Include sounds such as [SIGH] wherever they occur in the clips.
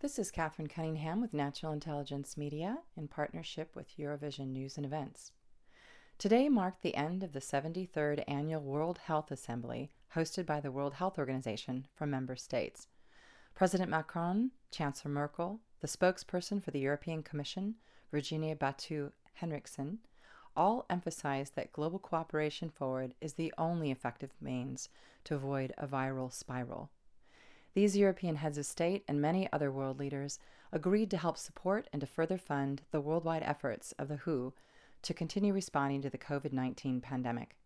This is Catherine Cunningham with Natural Intelligence Media in partnership with Eurovision News and Events. Today marked the end of the 73rd Annual World Health Assembly hosted by the World Health Organization from member states. President Macron, Chancellor Merkel, the spokesperson for the European Commission, Virginia Battu Henriksen, all emphasized that global cooperation forward is the only effective means to avoid a viral spiral. These European heads of state and many other world leaders agreed to help support and to further fund the worldwide efforts of the WHO to continue responding to the COVID 19 pandemic.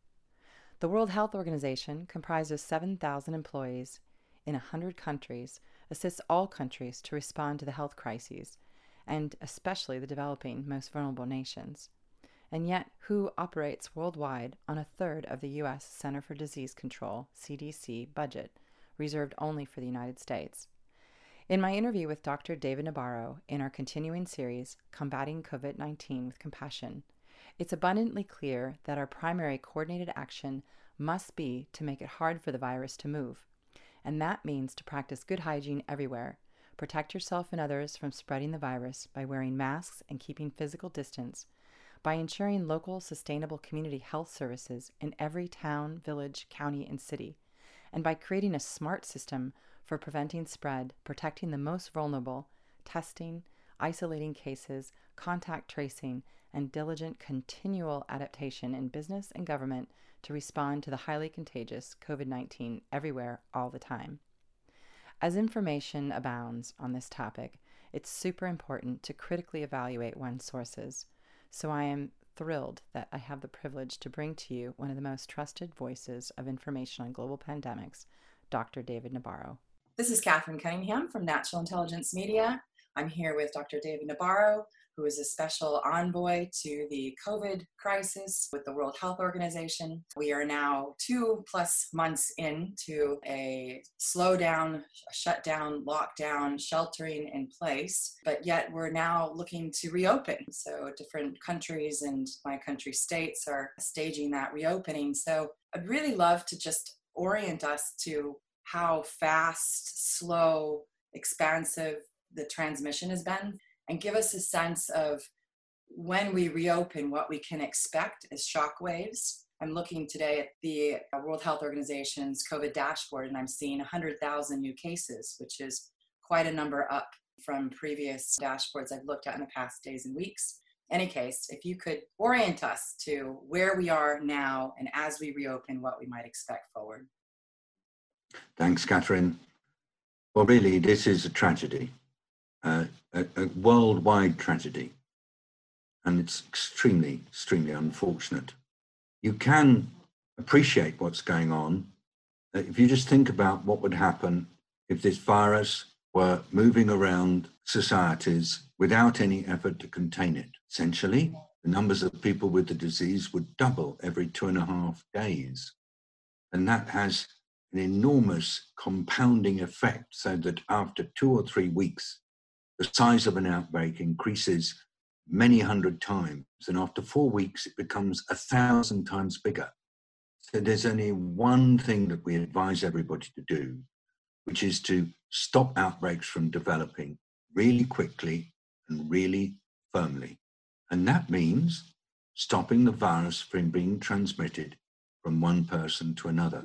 The World Health Organization, comprised of 7,000 employees in 100 countries, assists all countries to respond to the health crises, and especially the developing, most vulnerable nations. And yet, WHO operates worldwide on a third of the U.S. Center for Disease Control, CDC, budget reserved only for the United States. In my interview with Dr. David Nabarro in our continuing series, Combating COVID 19 with Compassion, it's abundantly clear that our primary coordinated action must be to make it hard for the virus to move. And that means to practice good hygiene everywhere, protect yourself and others from spreading the virus by wearing masks and keeping physical distance, by ensuring local sustainable community health services in every town, village, county, and city, and by creating a smart system for preventing spread, protecting the most vulnerable, testing, isolating cases, contact tracing, and diligent continual adaptation in business and government to respond to the highly contagious COVID 19 everywhere all the time. As information abounds on this topic, it's super important to critically evaluate one's sources. So I am thrilled that I have the privilege to bring to you one of the most trusted voices of information on global pandemics, Dr. David Nabarro. This is Catherine Cunningham from Natural Intelligence Media. I'm here with Dr. David Nabarro, who is a special envoy to the COVID crisis with the World Health Organization. We are now two plus months into a slowdown, shutdown, lockdown, sheltering in place, but yet we're now looking to reopen. So different countries and my country states are staging that reopening. So I'd really love to just orient us to how fast, slow, expansive the transmission has been and give us a sense of when we reopen what we can expect as shock waves. I'm looking today at the uh, World Health Organization's COVID dashboard and I'm seeing 100,000 new cases, which is quite a number up from previous dashboards I've looked at in the past days and weeks. Any case, if you could orient us to where we are now and as we reopen, what we might expect forward. Thanks, Catherine. Well, really, this is a tragedy a, a worldwide tragedy. And it's extremely, extremely unfortunate. You can appreciate what's going on uh, if you just think about what would happen if this virus were moving around societies without any effort to contain it. Essentially, the numbers of people with the disease would double every two and a half days. And that has an enormous compounding effect so that after two or three weeks, the size of an outbreak increases many hundred times, and after four weeks, it becomes a thousand times bigger. So there's only one thing that we advise everybody to do, which is to stop outbreaks from developing really quickly and really firmly. And that means stopping the virus from being transmitted from one person to another.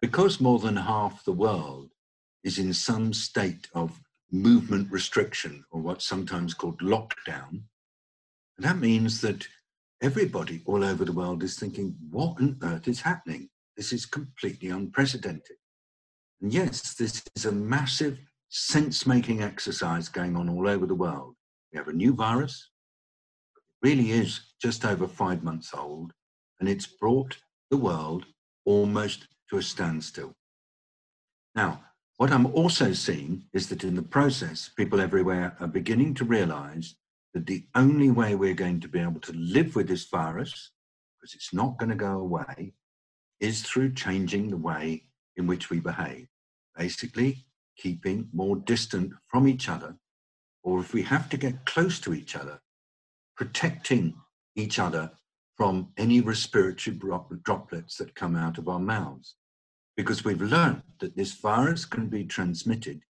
Because more than half the world is in some state of movement restriction, or what's sometimes called lockdown. And that means that everybody all over the world is thinking, what on earth is happening? This is completely unprecedented. And yes, this is a massive sense making exercise going on all over the world. We have a new virus, it really is just over five months old, and it's brought the world almost to a standstill. Now, what I'm also seeing is that in the process, people everywhere are beginning to realize that the only way we're going to be able to live with this virus, because it's not going to go away, is through changing the way in which we behave. Basically, keeping more distant from each other, or if we have to get close to each other, protecting each other from any respiratory droplets that come out of our mouths because we've learned that this virus can be transmitted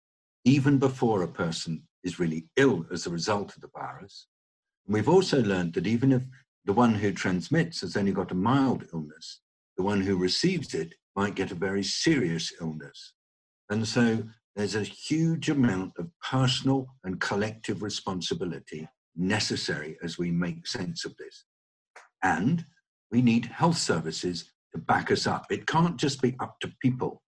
even before a person is really ill as a result of the virus. And we've also learned that even if the one who transmits has only got a mild illness, the one who receives it might get a very serious illness. And so there's a huge amount of personal and collective responsibility necessary as we make sense of this. And we need health services back us up. It can't just be up to people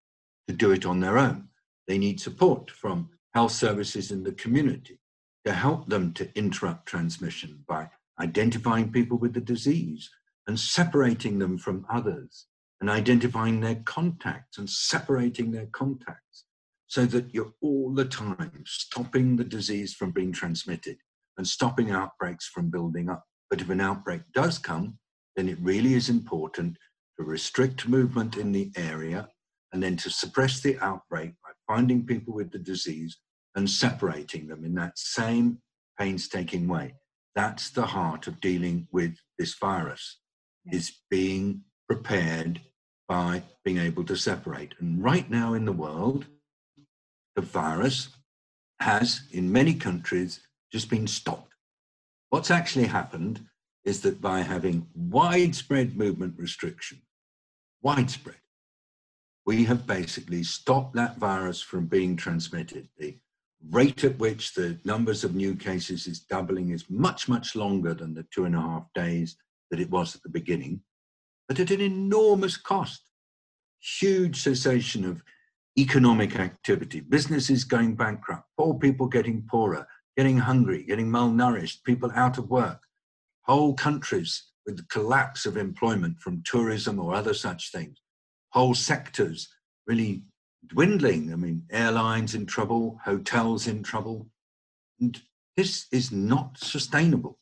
to do it on their own. They need support from health services in the community to help them to interrupt transmission by identifying people with the disease and separating them from others and identifying their contacts and separating their contacts so that you're all the time stopping the disease from being transmitted and stopping outbreaks from building up. But if an outbreak does come, then it really is important to restrict movement in the area and then to suppress the outbreak by finding people with the disease and separating them in that same painstaking way. That's the heart of dealing with this virus, is being prepared by being able to separate. And right now in the world, the virus has, in many countries, just been stopped. What's actually happened is that by having widespread movement restriction, widespread, we have basically stopped that virus from being transmitted. The rate at which the numbers of new cases is doubling is much, much longer than the two and a half days that it was at the beginning, but at an enormous cost. Huge cessation of economic activity, businesses going bankrupt, poor people getting poorer, getting hungry, getting malnourished, people out of work, whole countries with the collapse of employment from tourism or other such things, whole sectors really dwindling. I mean, airlines in trouble, hotels in trouble. And this is not sustainable.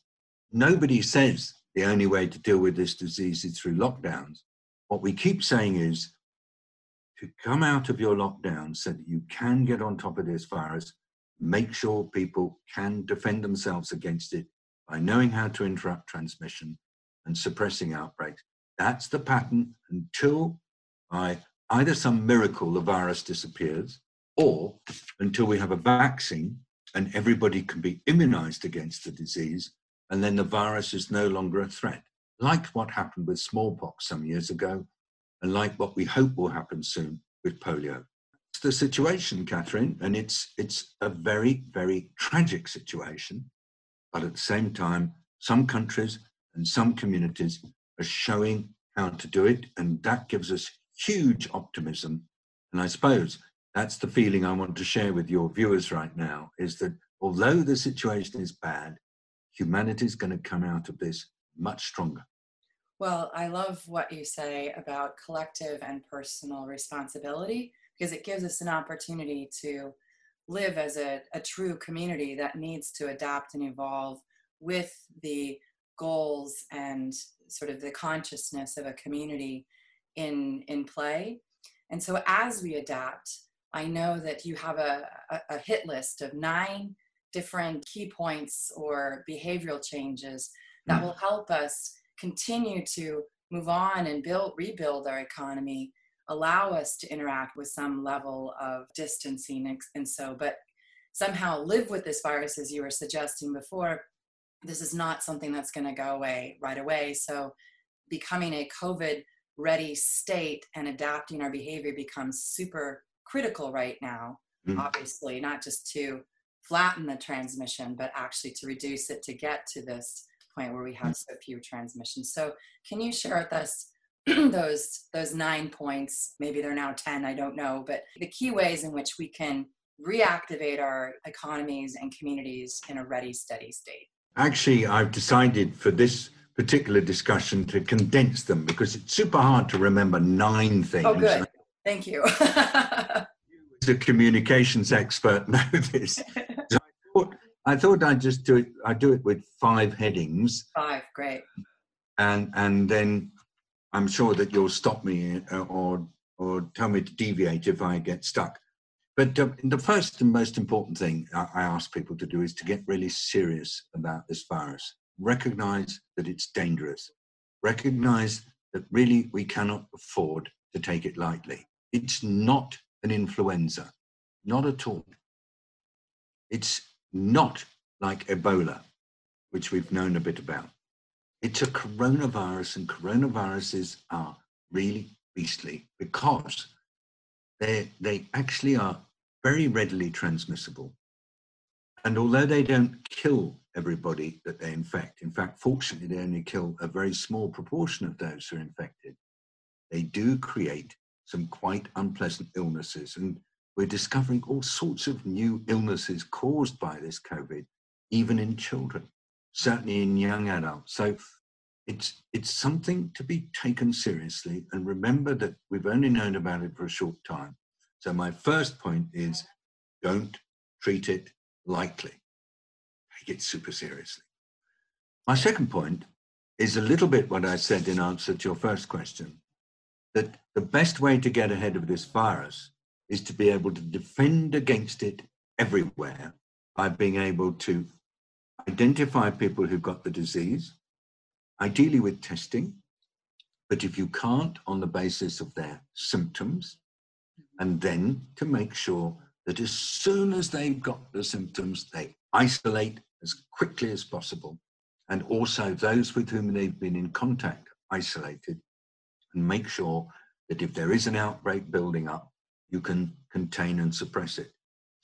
Nobody says the only way to deal with this disease is through lockdowns. What we keep saying is to come out of your lockdown so that you can get on top of this virus make sure people can defend themselves against it by knowing how to interrupt transmission and suppressing outbreaks. That's the pattern until by either some miracle the virus disappears or until we have a vaccine and everybody can be immunized against the disease and then the virus is no longer a threat, like what happened with smallpox some years ago and like what we hope will happen soon with polio It's the situation, Catherine, and it's it's a very very tragic situation. But at the same time, some countries and some communities are showing how to do it, and that gives us huge optimism. And I suppose that's the feeling I want to share with your viewers right now: is that although the situation is bad, humanity is going to come out of this much stronger. Well, I love what you say about collective and personal responsibility because it gives us an opportunity to live as a, a true community that needs to adapt and evolve with the goals and sort of the consciousness of a community in in play and so as we adapt i know that you have a, a, a hit list of nine different key points or behavioral changes that mm. will help us continue to move on and build rebuild our economy allow us to interact with some level of distancing and so but somehow live with this virus as you were suggesting before this is not something that's going to go away right away. So becoming a covid ready state and adapting our behavior becomes super critical right now mm. obviously not just to flatten the transmission but actually to reduce it to get to this point where we have so few transmissions. So can you share with us [CLEARS THROAT] those those nine points? Maybe they're now 10 i don't know but the key ways in which we can reactivate our economies and communities in a ready steady state actually i've decided for this particular discussion to condense them because it's super hard to remember nine things. oh good. Thank you. You [LAUGHS] as a communications expert [LAUGHS] know this. [LAUGHS] So I, thought, I thought i'd just do it i do it with five headings. Five great. And and then I'm sure that you'll stop me uh, or or tell me to deviate if I get stuck. But uh, the first and most important thing I, I ask people to do is to get really serious about this virus. Recognize that it's dangerous. Recognize that really we cannot afford to take it lightly. It's not an influenza, not at all. It's not like Ebola, which we've known a bit about. It's a coronavirus, and coronaviruses are really beastly because they, they actually are very readily transmissible. And although they don't kill everybody that they infect, in fact, fortunately, they only kill a very small proportion of those who are infected, they do create some quite unpleasant illnesses. And we're discovering all sorts of new illnesses caused by this COVID, even in children, certainly in young adults. So it's, it's something to be taken seriously. And remember that we've only known about it for a short time. So my first point is don't treat it lightly. Take it super seriously. My second point is a little bit what I said in answer to your first question that the best way to get ahead of this virus is to be able to defend against it everywhere by being able to identify people who've got the disease, ideally with testing. But if you can't, on the basis of their symptoms, and then to make sure that as soon as they've got the symptoms, they isolate as quickly as possible. And also those with whom they've been in contact, isolated, and make sure that if there is an outbreak building up, you can contain and suppress it.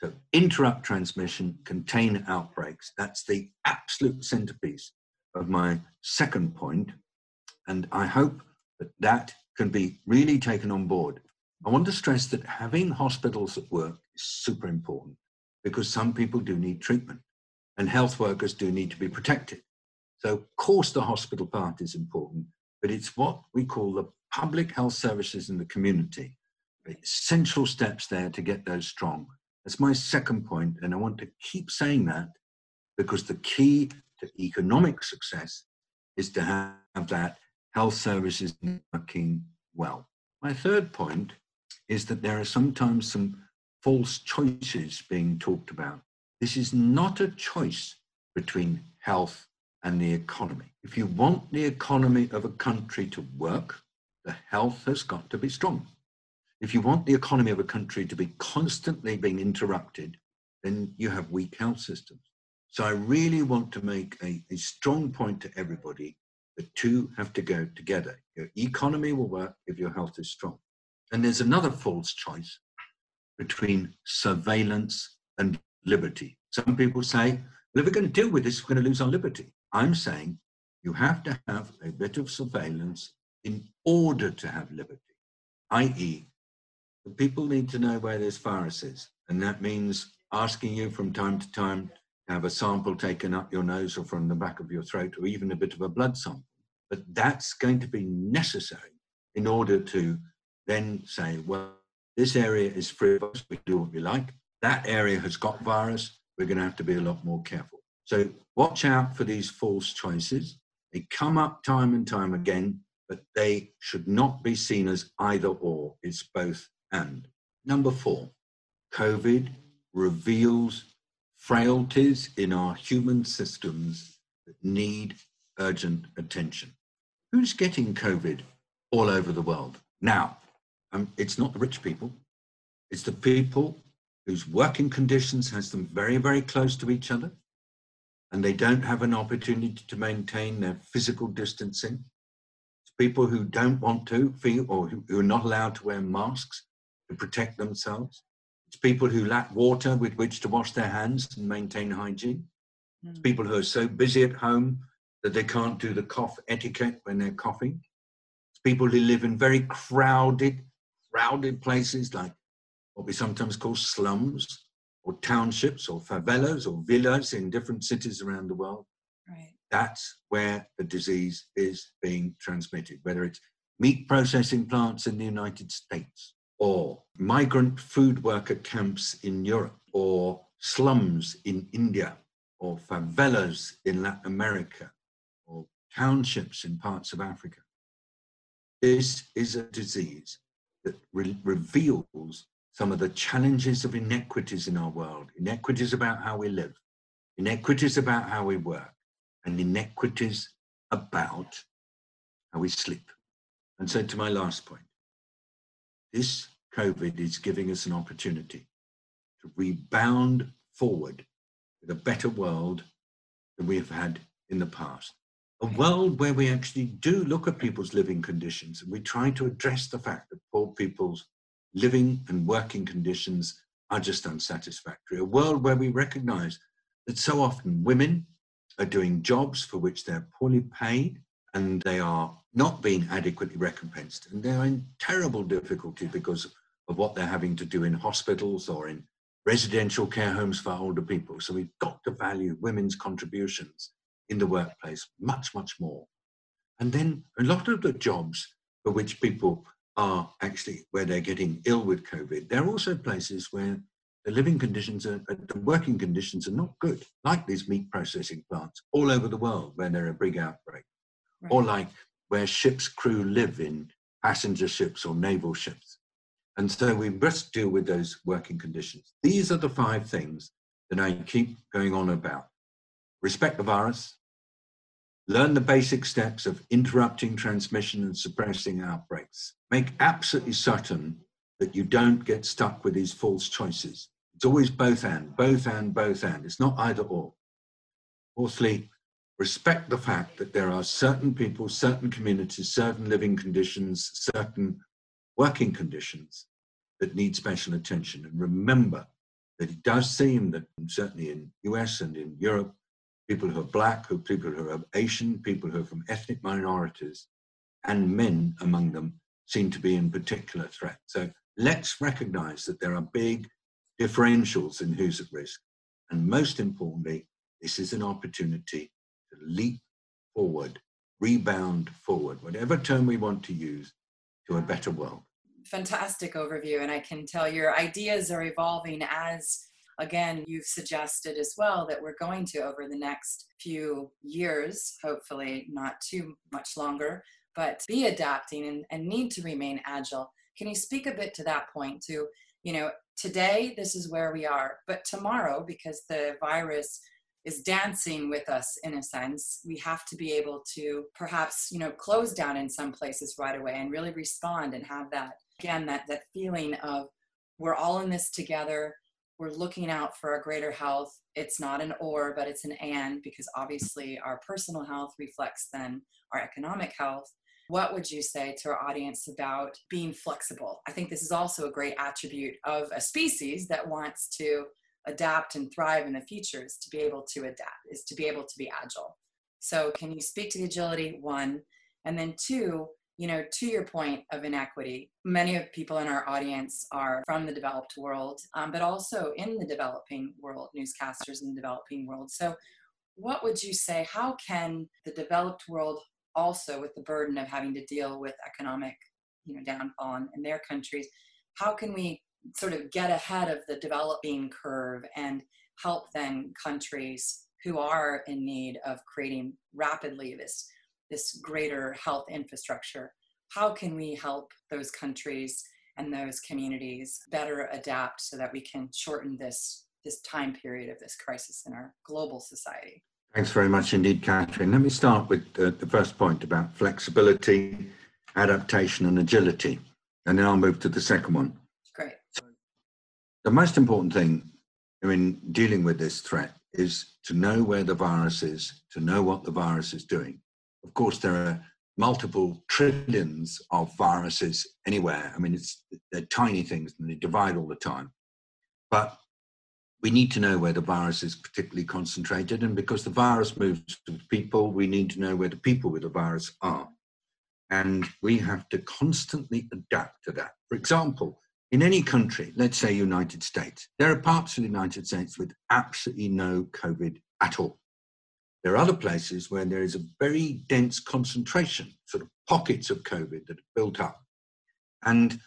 So interrupt transmission, contain outbreaks. That's the absolute centerpiece of my second point. And I hope that that can be really taken on board. I want to stress that having hospitals at work is super important because some people do need treatment and health workers do need to be protected. So, of course, the hospital part is important, but it's what we call the public health services in the community essential steps there to get those strong. That's my second point, and I want to keep saying that because the key to economic success is to have that health services working well. My third point is that there are sometimes some false choices being talked about. This is not a choice between health and the economy. If you want the economy of a country to work, the health has got to be strong. If you want the economy of a country to be constantly being interrupted, then you have weak health systems. So I really want to make a, a strong point to everybody the two have to go together. Your economy will work if your health is strong. And there's another false choice between surveillance and liberty. Some people say, well, if we're going to deal with this, we're going to lose our liberty. I'm saying you have to have a bit of surveillance in order to have liberty, i.e., people need to know where there's viruses, and that means asking you from time to time to have a sample taken up your nose or from the back of your throat, or even a bit of a blood sample. But that's going to be necessary in order to then say, well, this area is free of us, we do what we like. That area has got virus, we're going to have to be a lot more careful. So watch out for these false choices. They come up time and time again, but they should not be seen as either or. It's both and number four, COVID reveals frailties in our human systems that need urgent attention. Who's getting COVID all over the world? Now, um, it's not the rich people, it's the people whose working conditions has them very, very close to each other, and they don't have an opportunity to maintain their physical distancing. It's people who don't want to feel or who, who are not allowed to wear masks to protect themselves. It's people who lack water with which to wash their hands and maintain hygiene. It's hmm. people who are so busy at home that they can't do the cough etiquette when they're coughing. It's people who live in very crowded, crowded places like what we sometimes call slums or townships or favelas or villas in different cities around the world. Right. That's where the disease is being transmitted, whether it's meat processing plants in the United States or migrant food worker camps in Europe, or slums in India, or favelas in Latin America, or townships in parts of Africa. This is a disease that re- reveals some of the challenges of inequities in our world inequities about how we live, inequities about how we work, and inequities about how we sleep. And so, to my last point, this COVID is giving us an opportunity to rebound forward with a better world than we have had in the past. A world where we actually do look at people's living conditions and we try to address the fact that poor people's living and working conditions are just unsatisfactory. A world where we recognize that so often women are doing jobs for which they're poorly paid and they are not being adequately recompensed. And they're in terrible difficulty because of what they're having to do in hospitals or in residential care homes for older people. So we've got to value women's contributions in the workplace much, much more. And then a lot of the jobs for which people are actually where they're getting ill with COVID, there are also places where the living conditions are, uh, the working conditions are not good, like these meat processing plants all over the world where there are big outbreaks, right. or like where ships' crew live in passenger ships or naval ships. And so we must deal with those working conditions. These are the five things that I keep going on about. Respect the virus, learn the basic steps of interrupting transmission and suppressing outbreaks. Make absolutely certain that you don't get stuck with these false choices. It's always both and, both and, both and. It's not either or. Fourthly, respect the fact that there are certain people, certain communities, certain living conditions, certain working conditions that need special attention. And remember that it does seem that certainly in US and in Europe, people who are black, who people who are Asian, people who are from ethnic minorities, and men among them seem to be in particular threat. So let's recognize that there are big differentials in who's at risk. And most importantly, this is an opportunity to leap forward, rebound forward, whatever term we want to use, to a better world. Fantastic overview. And I can tell your ideas are evolving as again, you've suggested as well that we're going to, over the next few years, hopefully not too much longer, but be adapting and, and need to remain agile. Can you speak a bit to that point, to, you know, today this is where we are, but tomorrow, because the virus is dancing with us in a sense we have to be able to perhaps you know close down in some places right away and really respond and have that again that that feeling of we're all in this together we're looking out for our greater health. It's not an or, but it's an and because obviously our personal health reflects then our economic health. What would you say to our audience about being flexible? I think this is also a great attribute of a species that wants to adapt and thrive in the future is to be able to adapt, is to be able to be agile. So, can you speak to the agility? One. And then two, you know, to your point of inequity, many of people in our audience are from the developed world, um, but also in the developing world, newscasters in the developing world. So, what would you say? How can the developed world also, with the burden of having to deal with economic, you know, downfall in, in their countries, how can we sort of get ahead of the developing curve and help then countries who are in need of creating rapidly this this greater health infrastructure. How can we help those countries and those communities better adapt so that we can shorten this, this time period of this crisis in our global society? Thanks very much indeed, Catherine. Let me start with uh, the first point about flexibility, adaptation, and agility, and then I'll move to the second one. Great. So, the most important thing in dealing with this threat is to know where the virus is, to know what the virus is doing, of course, there are multiple trillions of viruses anywhere. I mean, it's they're tiny things and they divide all the time. But we need to know where the virus is particularly concentrated, and because the virus moves to people, we need to know where the people with the virus are. And we have to constantly adapt to that. For example, in any country, let's say United States, there are parts of the United States with absolutely no COVID at all. There are other places where there is a very dense concentration, sort of pockets of COVID that have built up. And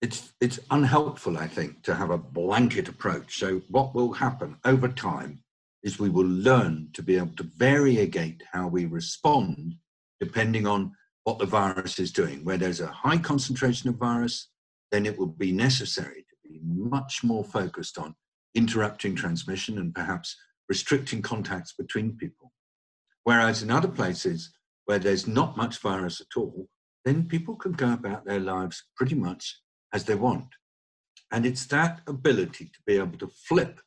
it's, it's unhelpful, I think, to have a blanket approach. So, what will happen over time is we will learn to be able to variegate how we respond depending on what the virus is doing. Where there's a high concentration of virus, then it will be necessary to be much more focused on interrupting transmission and perhaps restricting contacts between people. Whereas in other places where there's not much virus at all, then people can go about their lives pretty much as they want. And it's that ability to be able to flip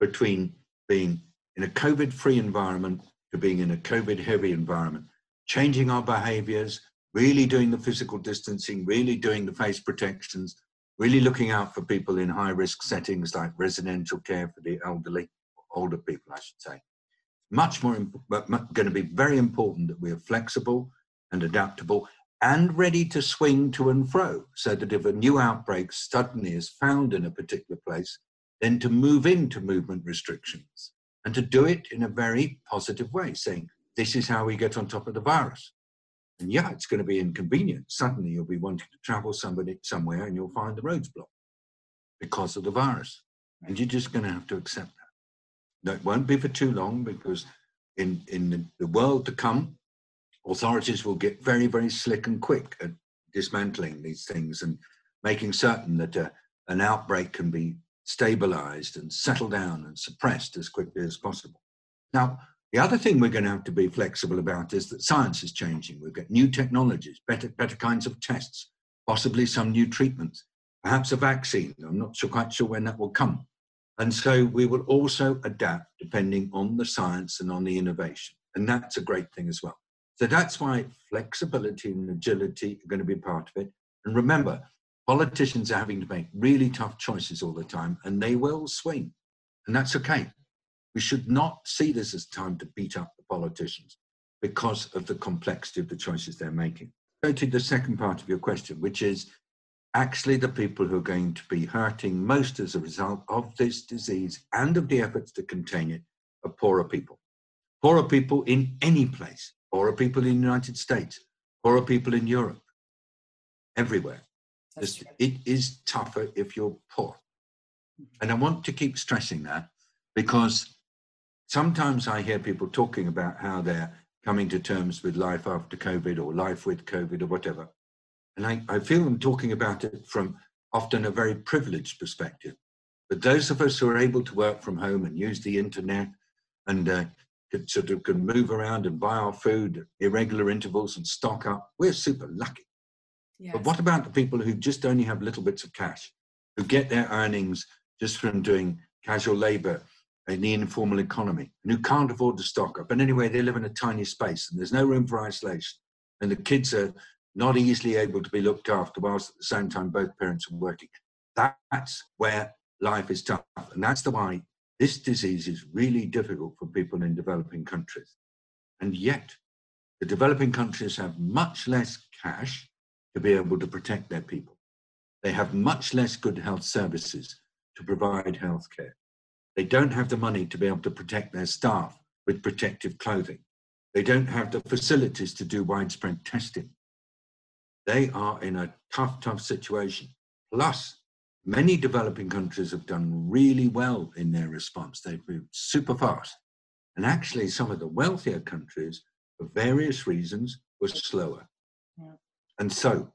between being in a COVID free environment to being in a COVID heavy environment, changing our behaviors, really doing the physical distancing, really doing the face protections, really looking out for people in high risk settings like residential care for the elderly, older people, I should say. Much more, going to be very important that we are flexible and adaptable and ready to swing to and fro so that if a new outbreak suddenly is found in a particular place, then to move into movement restrictions and to do it in a very positive way, saying, this is how we get on top of the virus. And yeah, it's going to be inconvenient. Suddenly you'll be wanting to travel somebody somewhere and you'll find the roads blocked because of the virus. And you're just going to have to accept that. No, it won't be for too long because in, in the, world to come, authorities will get very, very slick and quick at dismantling these things and making certain that uh, an outbreak can be stabilized and settled down and suppressed as quickly as possible. Now, the other thing we're going to have to be flexible about is that science is changing. We've got new technologies, better, better kinds of tests, possibly some new treatments, perhaps a vaccine. I'm not so quite sure when that will come. And so we will also adapt depending on the science and on the innovation. And that's a great thing as well. So that's why flexibility and agility are going to be part of it. And remember, politicians are having to make really tough choices all the time, and they will swing. And that's okay. We should not see this as time to beat up the politicians because of the complexity of the choices they're making. Go to the second part of your question, which is actually the people who are going to be hurting most as a result of this disease and of the efforts to contain it are poorer people. Poorer people in any place, poorer people in the United States, poorer people in Europe, everywhere. It is tougher if you're poor. And I want to keep stressing that because sometimes I hear people talking about how they're coming to terms with life after COVID or life with COVID or whatever. And I, feel I'm talking about it from often a very privileged perspective. But those of us who are able to work from home and use the internet and uh, could, sort of can move around and buy our food at irregular intervals and stock up, we're super lucky. Yes. But what about the people who just only have little bits of cash, who get their earnings just from doing casual labor in the informal economy and who can't afford to stock up. And anyway, they live in a tiny space and there's no room for isolation. And the kids are not easily able to be looked after whilst at the same time both parents are working. That's where life is tough. And that's the why this disease is really difficult for people in developing countries. And yet, the developing countries have much less cash to be able to protect their people. They have much less good health services to provide health care. They don't have the money to be able to protect their staff with protective clothing. They don't have the facilities to do widespread testing. They are in a tough, tough situation. Plus, many developing countries have done really well in their response. They've moved super fast. And actually, some of the wealthier countries, for various reasons, were slower. Yeah. And so,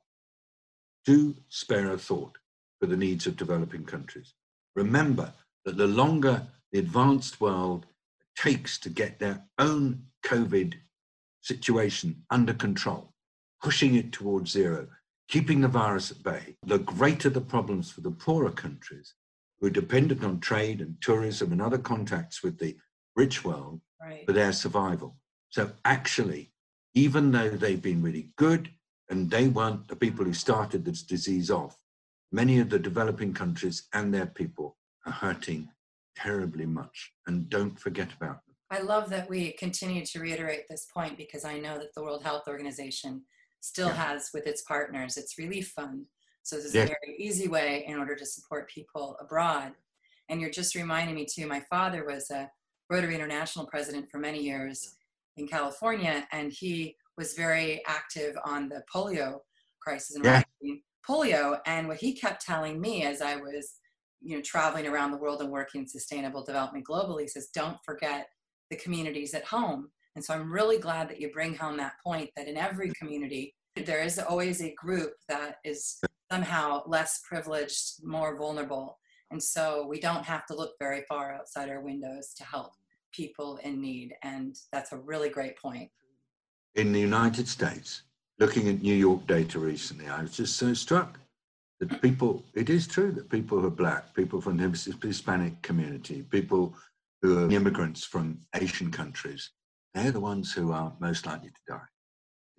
do spare a thought for the needs of developing countries. Remember, that the longer the advanced world takes to get their own COVID situation under control, pushing it towards zero, keeping the virus at bay, the greater the problems for the poorer countries who are dependent on trade and tourism and other contacts with the rich world right. for their survival. So actually, even though they've been really good and they weren't the people who started this disease off, many of the developing countries and their people are hurting terribly much and don't forget about them. I love that we continue to reiterate this point because I know that the World Health Organization still yeah. has with its partners its relief fund. So this is yeah. a very easy way in order to support people abroad. And you're just reminding me too, my father was a Rotary International president for many years in California, and he was very active on the polio crisis and yeah. polio. And what he kept telling me as I was you know traveling around the world and working in sustainable development globally says don't forget the communities at home and so i'm really glad that you bring home that point that in every mm-hmm. community there is always a group that is somehow less privileged more vulnerable. And so we don't have to look very far outside our windows to help people in need. And that's a really great point. In the united states looking at new york data recently i was just so struck that people, it is true that people who are black, people from the Hispanic community, people who are immigrants from Asian countries, they're the ones who are most likely to die.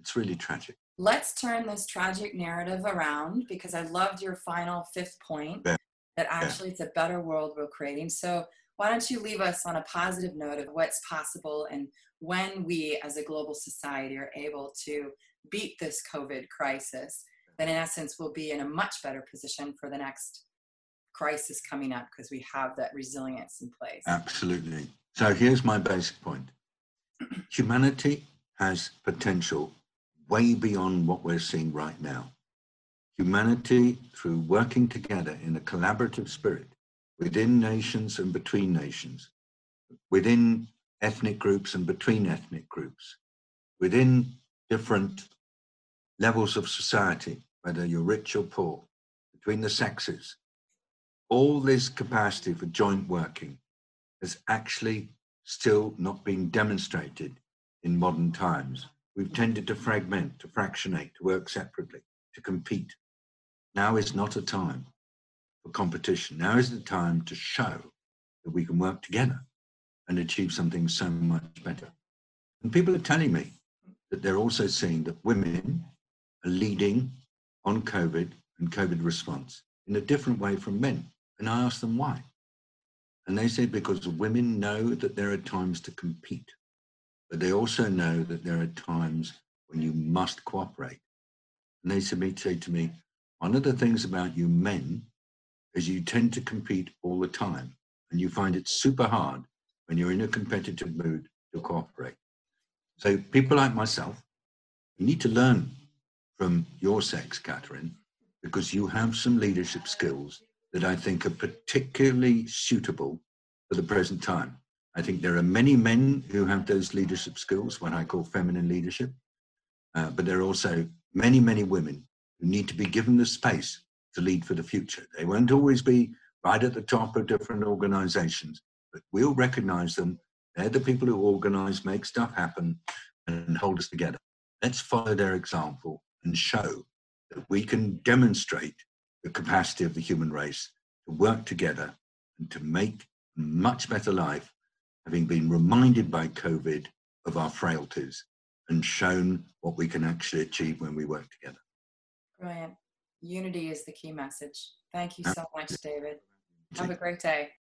It's really tragic. Let's turn this tragic narrative around because I loved your final fifth point yeah. that actually yeah. it's a better world we're creating. So, why don't you leave us on a positive note of what's possible and when we as a global society are able to beat this COVID crisis, then in essence we'll be in a much better position for the next crisis coming up because we have that resilience in place. Absolutely. So here's my basic point humanity has potential way beyond what we're seeing right now. Humanity, through working together in a collaborative spirit within nations and between nations, within ethnic groups and between ethnic groups, within different levels of society, whether you're rich or poor, between the sexes, all this capacity for joint working has actually still not being demonstrated in modern times. We've tended to fragment, to fractionate, to work separately, to compete. Now is not a time for competition. Now is the time to show that we can work together and achieve something so much better. And people are telling me that they're also seeing that women are leading on COVID and COVID response in a different way from men. And I ask them why. And they say because women know that there are times to compete, but they also know mm-hmm. that there are times when you must cooperate. And they say to me, one of the things about you men is you tend to compete all the time and you find it super hard when you're in a competitive mood to cooperate. So people like myself, you need to learn from your sex, Catherine, because you have some leadership skills that I think are particularly suitable for the present time. I think there are many men who have those leadership skills, what I call feminine leadership, uh, but there are also many, many women who need to be given the space to lead for the future. They won't always be right at the top of different organizations, but we'll recognize them. They're the people who organize, make stuff happen, and hold us together. Let's follow their example and show that we can demonstrate the capacity of the human race to work together and to make a much better life, having been reminded by COVID of our frailties and shown what we can actually achieve when we work together. Brilliant. Unity is the key message. Thank you so much, David. Have a great day.